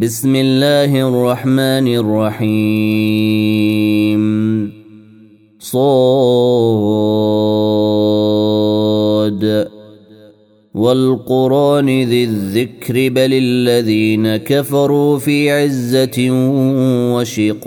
بسم الله الرحمن الرحيم. صاد. والقرآن ذي الذكر بل الذين كفروا في عزة وشقاق.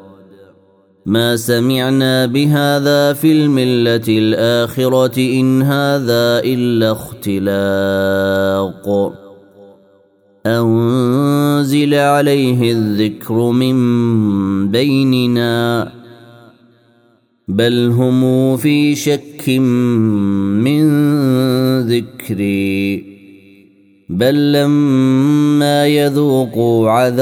ما سمعنا بهذا في الملة الآخرة إن هذا إلا اختلاق. أنزل عليه الذكر من بيننا. بل هم في شك من ذكري. بل لما يذوقوا عذاب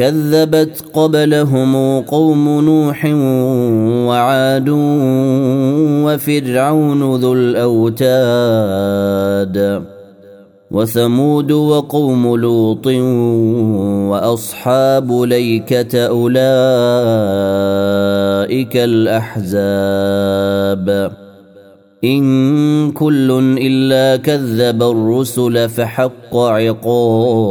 كذبت قبلهم قوم نوح وعاد وفرعون ذو الأوتاد وثمود وقوم لوط وأصحاب ليكة أولئك الأحزاب. إن كل إلا كذب الرسل فحق عقاب.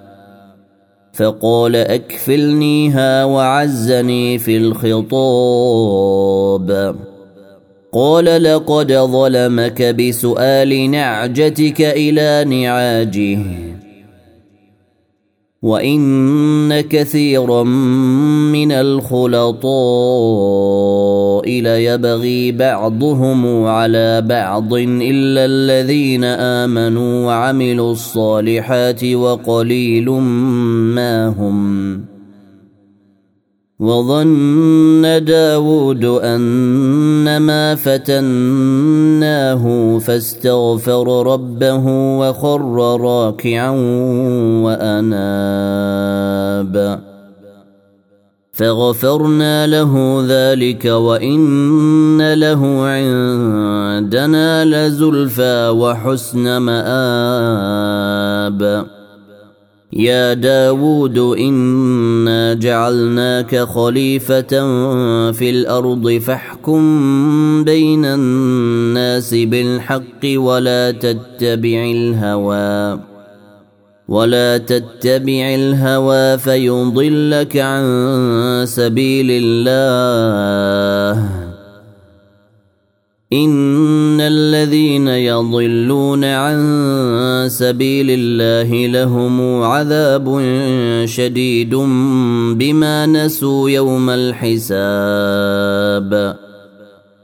فقال اكفلنيها وعزني في الخطاب. قال لقد ظلمك بسؤال نعجتك إلى نعاجه وإن كثيرا من الخلطاء ليبغي بعضهم على بعض إلا الذين آمنوا وعملوا الصالحات وقليل ما هم. وظن داود أنما فتناه فاستغفر ربه وخر راكعا وأناب. فغفرنا له ذلك وإن له عندنا لزلفى وحسن مآب يا داود إنا جعلناك خليفة في الأرض فاحكم بين الناس بالحق ولا تتبع الهوى ولا تتبع الهوى فيضلك عن سبيل الله ان الذين يضلون عن سبيل الله لهم عذاب شديد بما نسوا يوم الحساب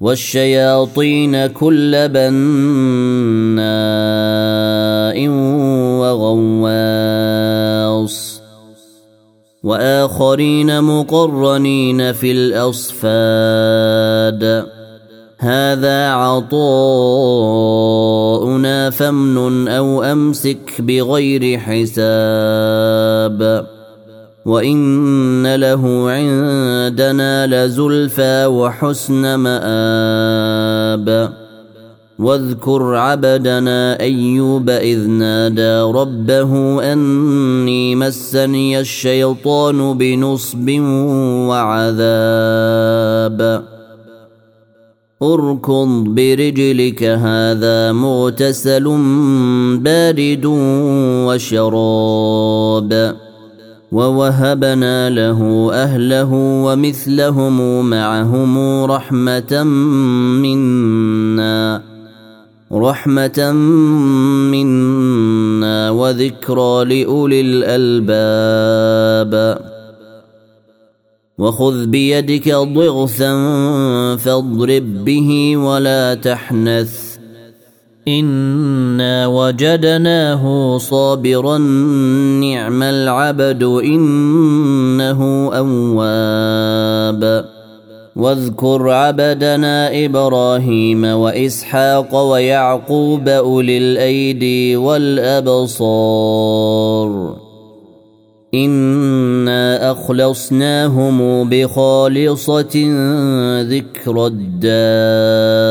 والشياطين كل بناء وغواص. وآخرين مقرنين في الأصفاد. هذا عطاؤنا فامنن أو أمسك بغير حساب. وان له عندنا لزلفى وحسن مآب واذكر عبدنا ايوب اذ نادى ربه اني مسني الشيطان بنصب وعذاب اركض برجلك هذا مغتسل بارد وشراب ووهبنا له أهله ومثلهم معهم رحمة منا رحمة منا وذكرى لأولي الألباب. وخذ بيدك ضغثا فاضرب به ولا تحنث. انا وجدناه صابرا نعم العبد انه اواب واذكر عبدنا إبراهيم واسحاق ويعقوب اولي الايدي والابصار انا اخلصناهم بخالصه ذكر الدار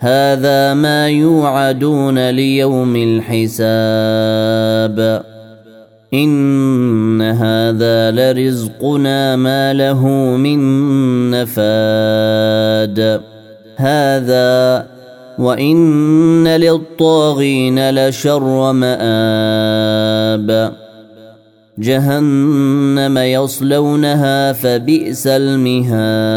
هذا ما يوعدون ليوم الحساب. إن هذا لرزقنا ما له من نفاد. هذا وإن للطاغين لشر مآب. جهنم يصلونها فبئس المهاد.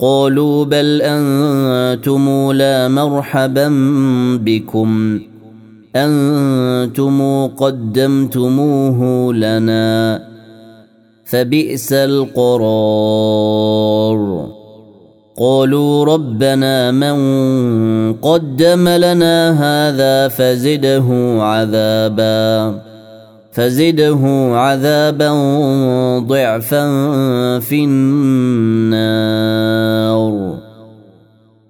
قالوا بل أنتم لا مرحبا بكم. أنتم قدمتموه لنا. فبئس القرار. قالوا ربنا من قدم لنا هذا فزده عذابا. فزده عذابا ضعفا في النار.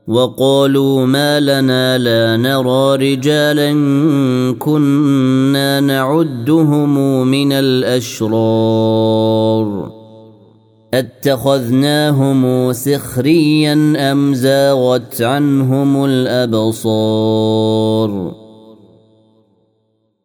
وقالوا ما لنا لا نرى رجالا كنا نعدهم من الأشرار. أتخذناهم سخريا أم زاغت عنهم الأبصار؟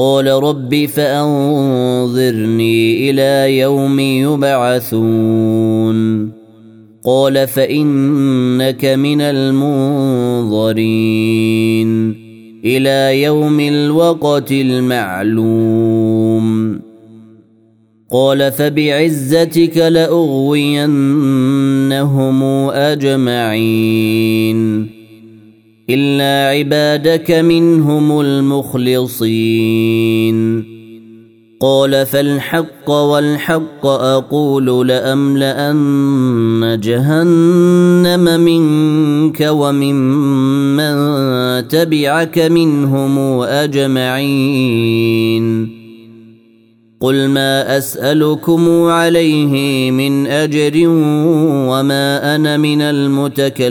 قال رب فأنظرني إلى يوم يبعثون. قال فإنك من المنظرين. إلى يوم الوقت المعلوم. قال فبعزتك لأغوينهم أجمعين. الا عبادك منهم المخلصين. قال فالحق والحق أقول لاملان جهنم منك وممن تبعك منهم اجمعين. قل ما اسالكم عليه من اجر وما أنا من المتكلفين.